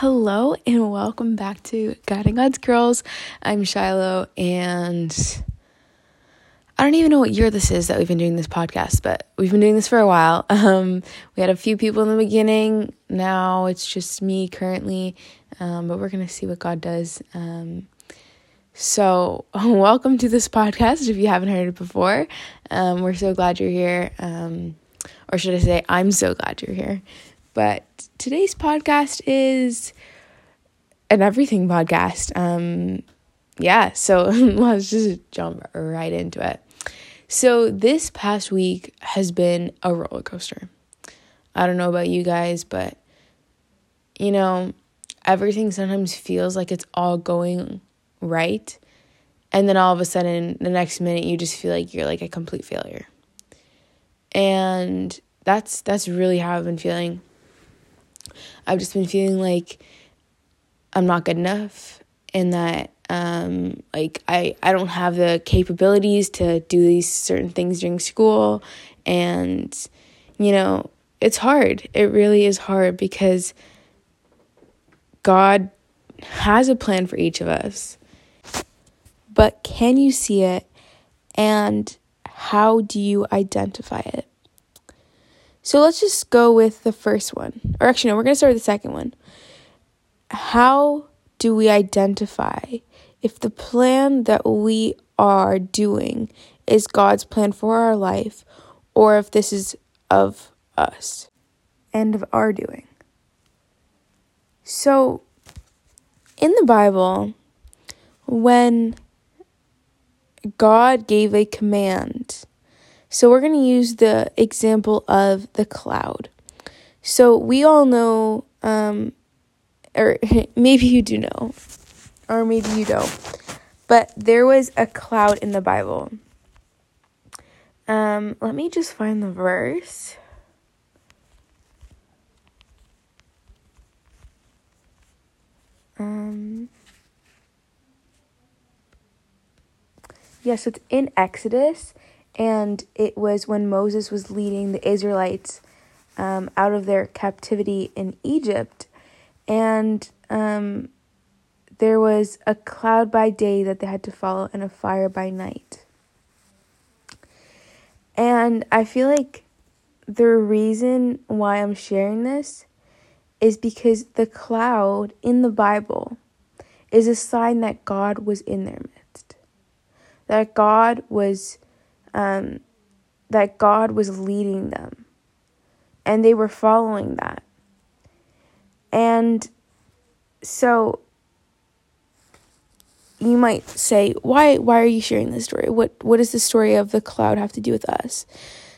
Hello and welcome back to Guiding God's Girls. I'm Shiloh and I don't even know what year this is that we've been doing this podcast, but we've been doing this for a while. Um, we had a few people in the beginning. Now it's just me currently, um, but we're going to see what God does. Um, so, welcome to this podcast if you haven't heard it before. Um, we're so glad you're here. Um, or should I say, I'm so glad you're here. But today's podcast is an everything podcast. Um, yeah, so let's just jump right into it. So, this past week has been a roller coaster. I don't know about you guys, but you know, everything sometimes feels like it's all going right. And then all of a sudden, the next minute, you just feel like you're like a complete failure. And that's that's really how I've been feeling I've just been feeling like I'm not good enough and that um, like I, I don't have the capabilities to do these certain things during school. And you know it's hard. It really is hard because god has a plan for each of us. But can you see it? And how do you identify it so let's just go with the first one. Or actually, no, we're going to start with the second one. How do we identify if the plan that we are doing is God's plan for our life or if this is of us and of our doing? So, in the Bible, when God gave a command, so we're going to use the example of the cloud. So we all know, um, or maybe you do know, or maybe you don't, but there was a cloud in the Bible. Um, let me just find the verse. Um, yes, it's in Exodus and it was when Moses was leading the Israelites um, out of their captivity in Egypt. And um, there was a cloud by day that they had to follow and a fire by night. And I feel like the reason why I'm sharing this is because the cloud in the Bible is a sign that God was in their midst, that God was um, that God was leading them. And they were following that. And so you might say, why why are you sharing this story? What what does the story of the cloud have to do with us?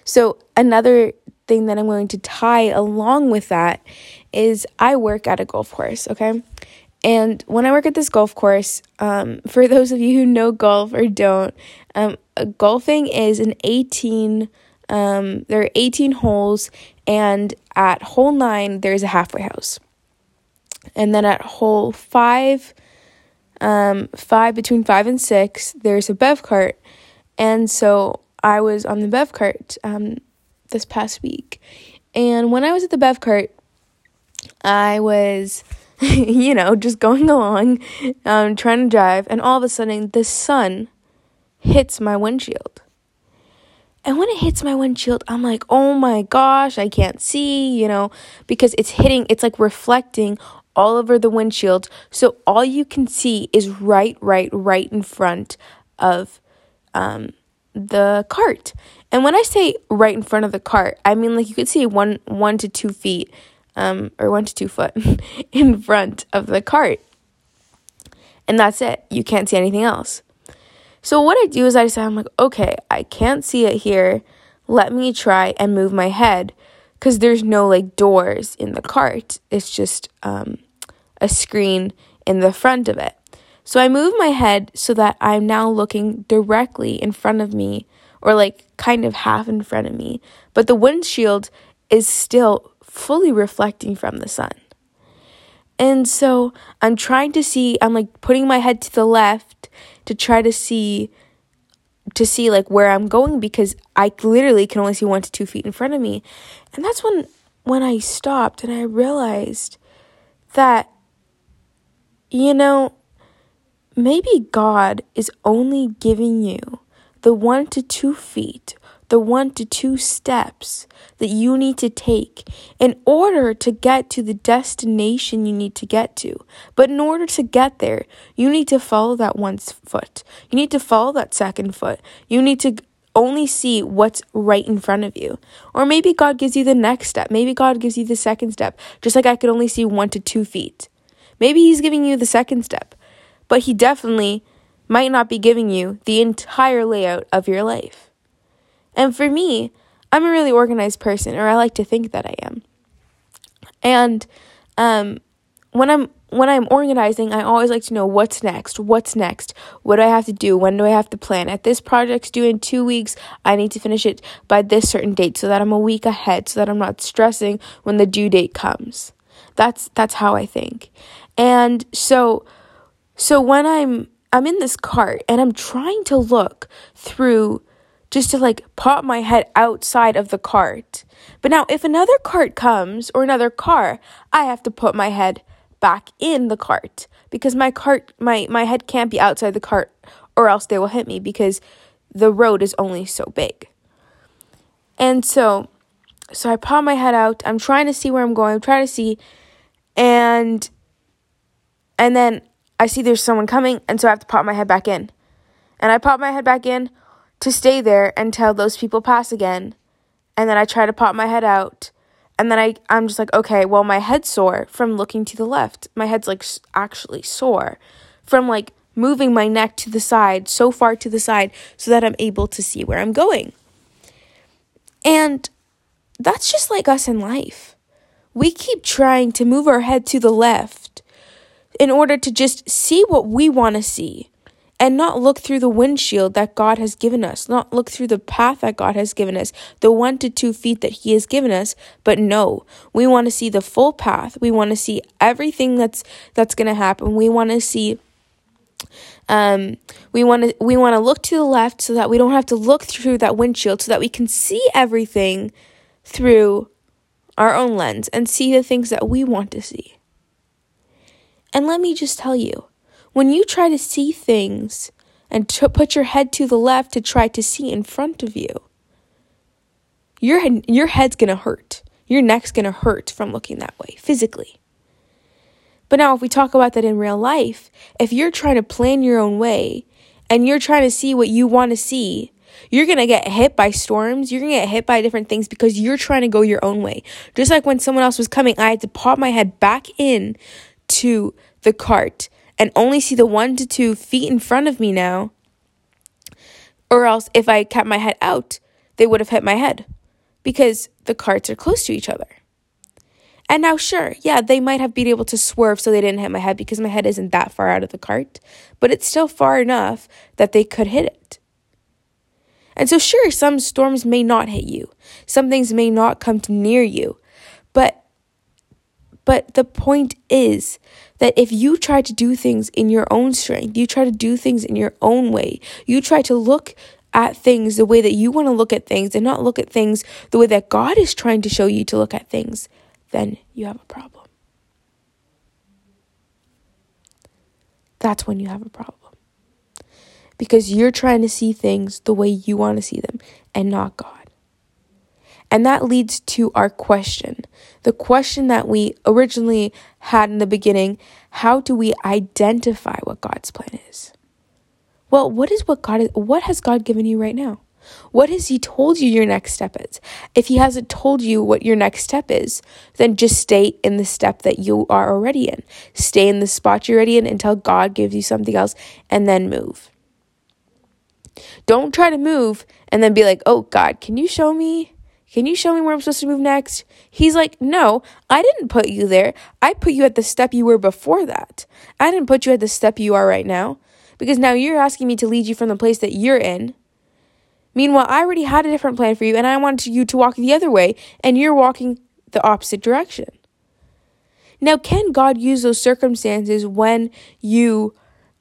So another thing that I'm going to tie along with that is I work at a golf course, okay? And when I work at this golf course, um, for those of you who know golf or don't, um, golfing is an 18, um, there are 18 holes, and at hole nine, there's a halfway house. And then at hole five, um, five between five and six, there's a bev cart. And so I was on the bev cart um, this past week. And when I was at the bev cart, I was you know, just going along, um, trying to drive, and all of a sudden the sun hits my windshield. And when it hits my windshield, I'm like, oh my gosh, I can't see, you know, because it's hitting, it's like reflecting all over the windshield. So all you can see is right, right, right in front of um, the cart. And when I say right in front of the cart, I mean like you could see one one to two feet um, or one to two foot in front of the cart. And that's it. You can't see anything else. So what I do is I decide I'm like, okay, I can't see it here. Let me try and move my head because there's no like doors in the cart. It's just um, a screen in the front of it. So I move my head so that I'm now looking directly in front of me or like kind of half in front of me. But the windshield is still fully reflecting from the sun. And so I'm trying to see, I'm like putting my head to the left to try to see to see like where I'm going because I literally can only see one to two feet in front of me. And that's when when I stopped and I realized that you know, maybe God is only giving you the one to two feet, the one to two steps that you need to take in order to get to the destination you need to get to. But in order to get there, you need to follow that one foot. You need to follow that second foot. You need to only see what's right in front of you. Or maybe God gives you the next step. Maybe God gives you the second step, just like I could only see one to two feet. Maybe He's giving you the second step, but He definitely might not be giving you the entire layout of your life. And for me, I'm a really organized person, or I like to think that I am. And um, when I'm when I'm organizing, I always like to know what's next. What's next? What do I have to do? When do I have to plan? At this project's due in two weeks, I need to finish it by this certain date so that I'm a week ahead, so that I'm not stressing when the due date comes. That's that's how I think. And so so when I'm I'm in this cart and I'm trying to look through just to like pop my head outside of the cart. But now if another cart comes or another car, I have to put my head back in the cart because my cart my my head can't be outside the cart or else they will hit me because the road is only so big. And so so I pop my head out. I'm trying to see where I'm going. I'm trying to see and and then I see there's someone coming and so I have to pop my head back in. And I pop my head back in to stay there until those people pass again. And then I try to pop my head out and then I, I'm just like, okay, well, my head's sore from looking to the left. My head's like actually sore from like moving my neck to the side, so far to the side, so that I'm able to see where I'm going. And that's just like us in life. We keep trying to move our head to the left in order to just see what we want to see and not look through the windshield that God has given us, not look through the path that God has given us, the one to two feet that He has given us. But no, we want to see the full path. We want to see everything that's that's going to happen. We want to see. Um, we want to we want to look to the left so that we don't have to look through that windshield, so that we can see everything through our own lens and see the things that we want to see. And let me just tell you, when you try to see things and to put your head to the left to try to see in front of you, your, your head's going to hurt. Your neck's going to hurt from looking that way physically. But now, if we talk about that in real life, if you're trying to plan your own way and you're trying to see what you want to see, you're going to get hit by storms. You're going to get hit by different things because you're trying to go your own way. Just like when someone else was coming, I had to pop my head back in to the cart and only see the one to two feet in front of me now. Or else, if I kept my head out, they would have hit my head because the carts are close to each other. And now, sure, yeah, they might have been able to swerve so they didn't hit my head because my head isn't that far out of the cart, but it's still far enough that they could hit it. And so, sure, some storms may not hit you, some things may not come near you, but but the point is that if you try to do things in your own strength, you try to do things in your own way, you try to look at things the way that you want to look at things and not look at things the way that God is trying to show you to look at things, then you have a problem. That's when you have a problem. Because you're trying to see things the way you want to see them and not God. And that leads to our question. The question that we originally had in the beginning how do we identify what God's plan is? Well, what is what God what has God given you right now? What has He told you your next step is? If He hasn't told you what your next step is, then just stay in the step that you are already in. Stay in the spot you're already in until God gives you something else and then move. Don't try to move and then be like, oh, God, can you show me? Can you show me where I'm supposed to move next? He's like, No, I didn't put you there. I put you at the step you were before that. I didn't put you at the step you are right now because now you're asking me to lead you from the place that you're in. Meanwhile, I already had a different plan for you and I wanted you to walk the other way and you're walking the opposite direction. Now, can God use those circumstances when you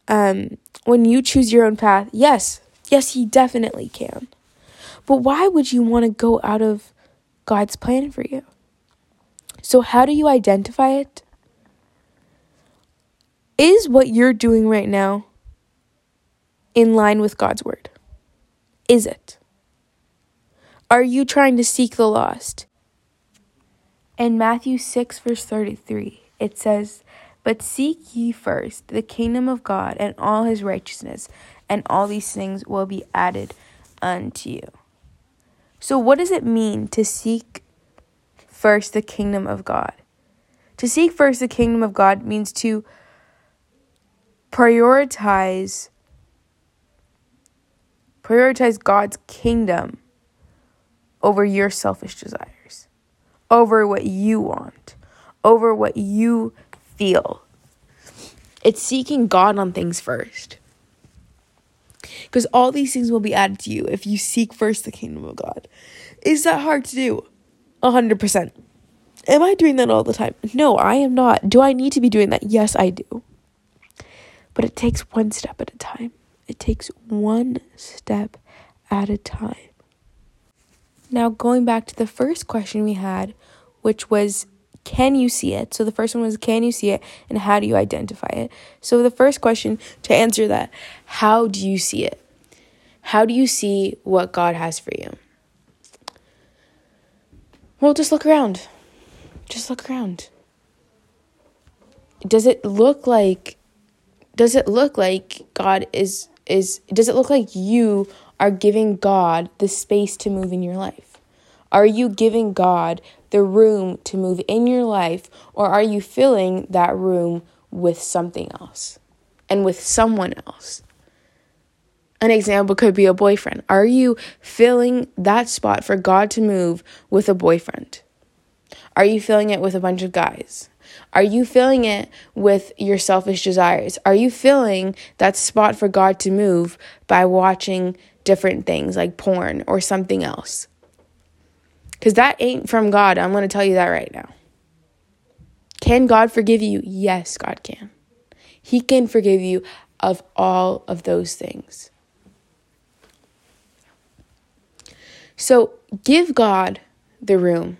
um when you choose your own path? Yes. Yes, he definitely can. But why would you want to go out of God's plan for you? So, how do you identify it? Is what you're doing right now in line with God's word? Is it? Are you trying to seek the lost? In Matthew 6, verse 33, it says, But seek ye first the kingdom of God and all his righteousness, and all these things will be added unto you. So, what does it mean to seek first the kingdom of God? To seek first the kingdom of God means to prioritize prioritize God's kingdom over your selfish desires, over what you want, over what you feel. It's seeking God on things first. Because all these things will be added to you if you seek first the kingdom of God. Is that hard to do? 100%. Am I doing that all the time? No, I am not. Do I need to be doing that? Yes, I do. But it takes one step at a time. It takes one step at a time. Now, going back to the first question we had, which was, can you see it? So the first one was, can you see it? And how do you identify it? So the first question to answer that, how do you see it? How do you see what God has for you? Well, just look around. Just look around. Does it look like does it look like God is is does it look like you are giving God the space to move in your life? Are you giving God the room to move in your life or are you filling that room with something else and with someone else? An example could be a boyfriend. Are you filling that spot for God to move with a boyfriend? Are you filling it with a bunch of guys? Are you filling it with your selfish desires? Are you filling that spot for God to move by watching different things like porn or something else? Because that ain't from God. I'm going to tell you that right now. Can God forgive you? Yes, God can. He can forgive you of all of those things. So give God the room.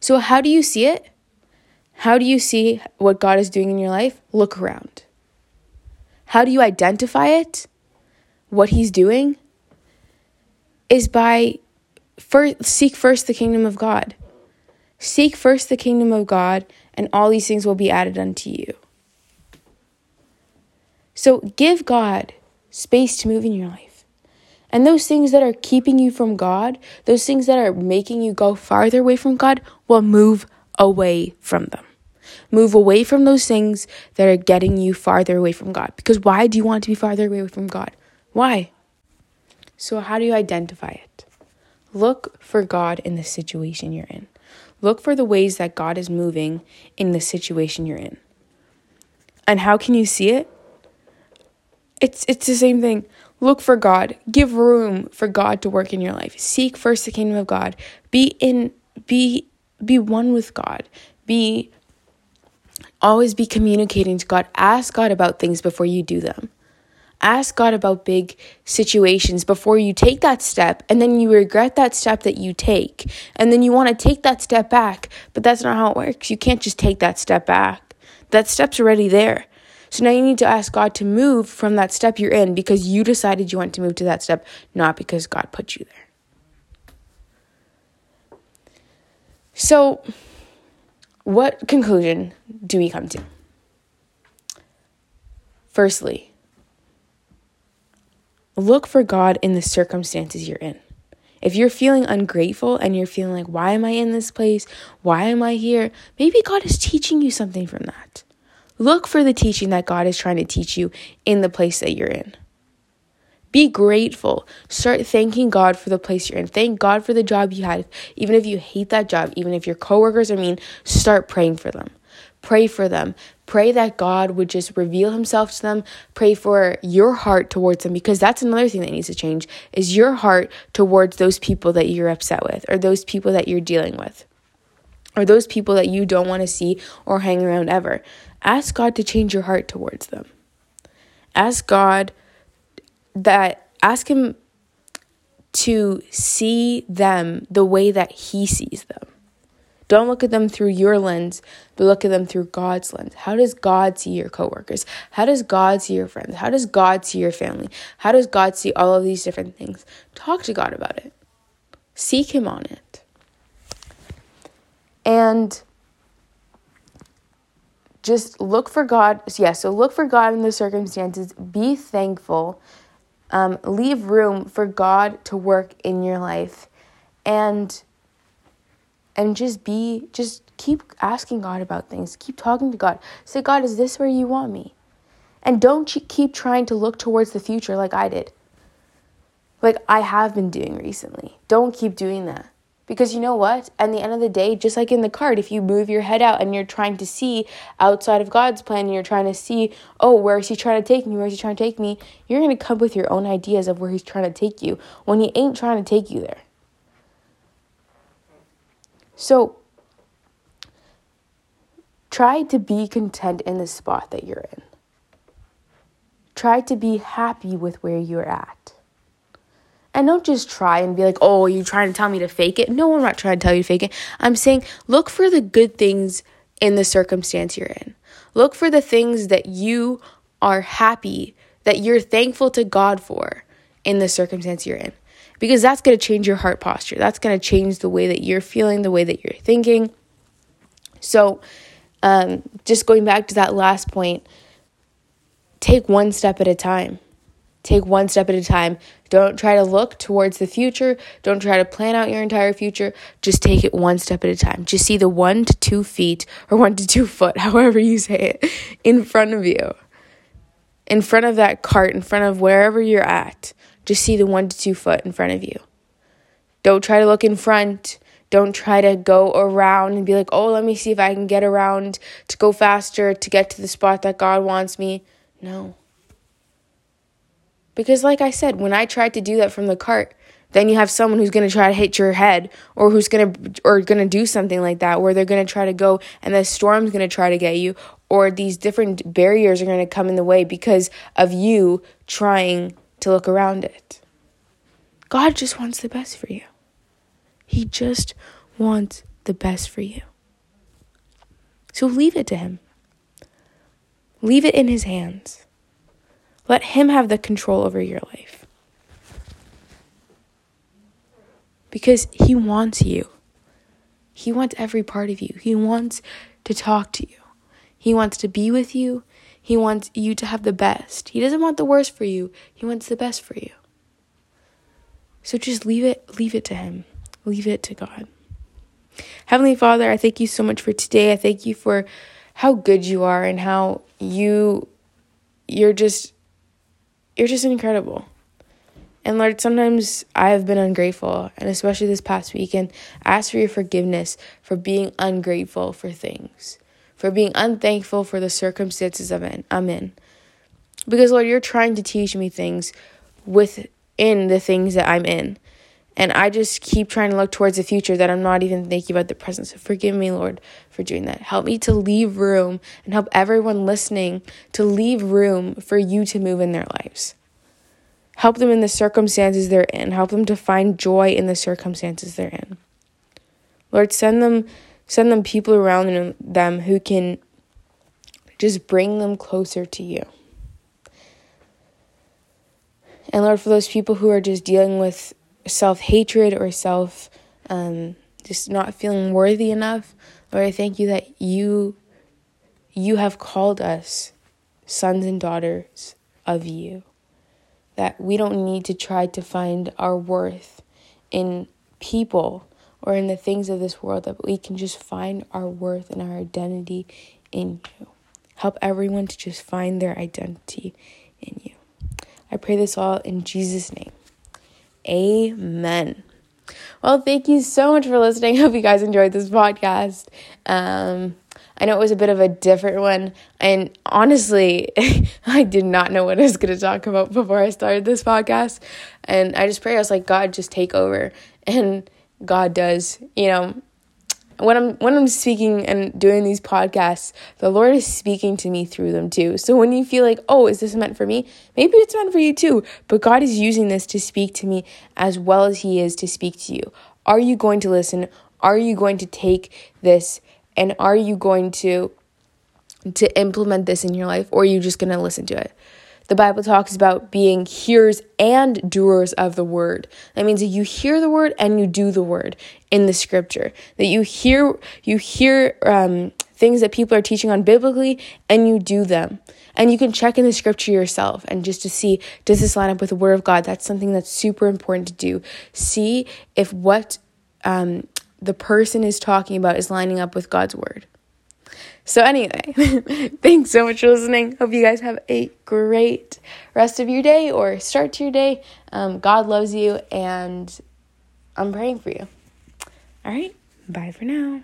So, how do you see it? How do you see what God is doing in your life? Look around. How do you identify it? What He's doing? Is by first, seek first the kingdom of God. Seek first the kingdom of God, and all these things will be added unto you. So give God space to move in your life. And those things that are keeping you from God, those things that are making you go farther away from God, will move away from them. Move away from those things that are getting you farther away from God. Because why do you want to be farther away from God? Why? So, how do you identify it? Look for God in the situation you're in. Look for the ways that God is moving in the situation you're in. And how can you see it? It's it's the same thing. Look for God. Give room for God to work in your life. Seek first the kingdom of God. Be in be be one with God. Be always be communicating to God. Ask God about things before you do them. Ask God about big situations before you take that step, and then you regret that step that you take. And then you want to take that step back, but that's not how it works. You can't just take that step back. That step's already there. So now you need to ask God to move from that step you're in because you decided you want to move to that step, not because God put you there. So, what conclusion do we come to? Firstly, look for God in the circumstances you're in. If you're feeling ungrateful and you're feeling like, why am I in this place? Why am I here? Maybe God is teaching you something from that. Look for the teaching that God is trying to teach you in the place that you're in. Be grateful. Start thanking God for the place you're in. Thank God for the job you had. Even if you hate that job, even if your coworkers are mean, start praying for them. Pray for them. Pray that God would just reveal himself to them. Pray for your heart towards them because that's another thing that needs to change is your heart towards those people that you're upset with or those people that you're dealing with or those people that you don't want to see or hang around ever. Ask God to change your heart towards them. Ask God that, ask Him to see them the way that He sees them, Don't look at them through your lens, but look at them through God's lens. How does God see your coworkers? How does God see your friends? How does God see your family? How does God see all of these different things? Talk to God about it. Seek Him on it. And just look for God. Yeah, so look for God in the circumstances. Be thankful. Um, leave room for God to work in your life. And and just be just keep asking God about things. Keep talking to God. Say, God, is this where you want me? And don't keep trying to look towards the future like I did. Like I have been doing recently. Don't keep doing that. Because you know what? At the end of the day, just like in the card, if you move your head out and you're trying to see outside of God's plan and you're trying to see, oh, where is He trying to take me? Where is He trying to take me? You're going to come with your own ideas of where He's trying to take you when He ain't trying to take you there. So try to be content in the spot that you're in. Try to be happy with where you're at. And don't just try and be like, oh, you're trying to tell me to fake it. No, I'm not trying to tell you to fake it. I'm saying look for the good things in the circumstance you're in. Look for the things that you are happy, that you're thankful to God for in the circumstance you're in because that's going to change your heart posture. That's going to change the way that you're feeling, the way that you're thinking. So, um, just going back to that last point, take one step at a time. Take one step at a time. Don't try to look towards the future. Don't try to plan out your entire future. Just take it one step at a time. Just see the one to two feet or one to two foot, however you say it, in front of you. In front of that cart, in front of wherever you're at. Just see the one to two foot in front of you. Don't try to look in front. Don't try to go around and be like, oh, let me see if I can get around to go faster to get to the spot that God wants me. No. Because, like I said, when I tried to do that from the cart, then you have someone who's going to try to hit your head or who's going to or going to do something like that where they're going to try to go and the storm's going to try to get you or these different barriers are going to come in the way because of you trying to look around it. God just wants the best for you. He just wants the best for you. So leave it to Him. Leave it in His hands. Let Him have the control over your life. Because He wants you. He wants every part of you. He wants to talk to you. He wants to be with you. He wants you to have the best. He doesn't want the worst for you. He wants the best for you. So just leave it leave it to him. Leave it to God. Heavenly Father, I thank you so much for today. I thank you for how good you are and how you you're just you're just incredible. And Lord, sometimes I have been ungrateful, and especially this past week, and ask for your forgiveness for being ungrateful for things for being unthankful for the circumstances I'm in. Because, Lord, you're trying to teach me things within the things that I'm in. And I just keep trying to look towards the future that I'm not even thinking about the present. So forgive me, Lord, for doing that. Help me to leave room and help everyone listening to leave room for you to move in their lives. Help them in the circumstances they're in. Help them to find joy in the circumstances they're in. Lord, send them Send them people around them who can just bring them closer to you. And Lord, for those people who are just dealing with self hatred or self, um, just not feeling worthy enough, Lord, I thank you that you, you have called us sons and daughters of you. That we don't need to try to find our worth in people or in the things of this world, that we can just find our worth and our identity in you. Help everyone to just find their identity in you. I pray this all in Jesus' name. Amen. Well, thank you so much for listening. Hope you guys enjoyed this podcast. Um, I know it was a bit of a different one. And honestly, I did not know what I was going to talk about before I started this podcast. And I just pray, I was like, God, just take over. And God does. You know, when I'm when I'm speaking and doing these podcasts, the Lord is speaking to me through them too. So when you feel like, "Oh, is this meant for me?" Maybe it's meant for you too, but God is using this to speak to me as well as he is to speak to you. Are you going to listen? Are you going to take this and are you going to to implement this in your life or are you just going to listen to it? The Bible talks about being hearers and doers of the word. That means that you hear the word and you do the word in the scripture. That you hear you hear um, things that people are teaching on biblically and you do them. And you can check in the scripture yourself and just to see does this line up with the word of God? That's something that's super important to do. See if what um, the person is talking about is lining up with God's word. So, anyway, thanks so much for listening. Hope you guys have a great rest of your day or start to your day. Um, God loves you, and I'm praying for you. All right, bye for now.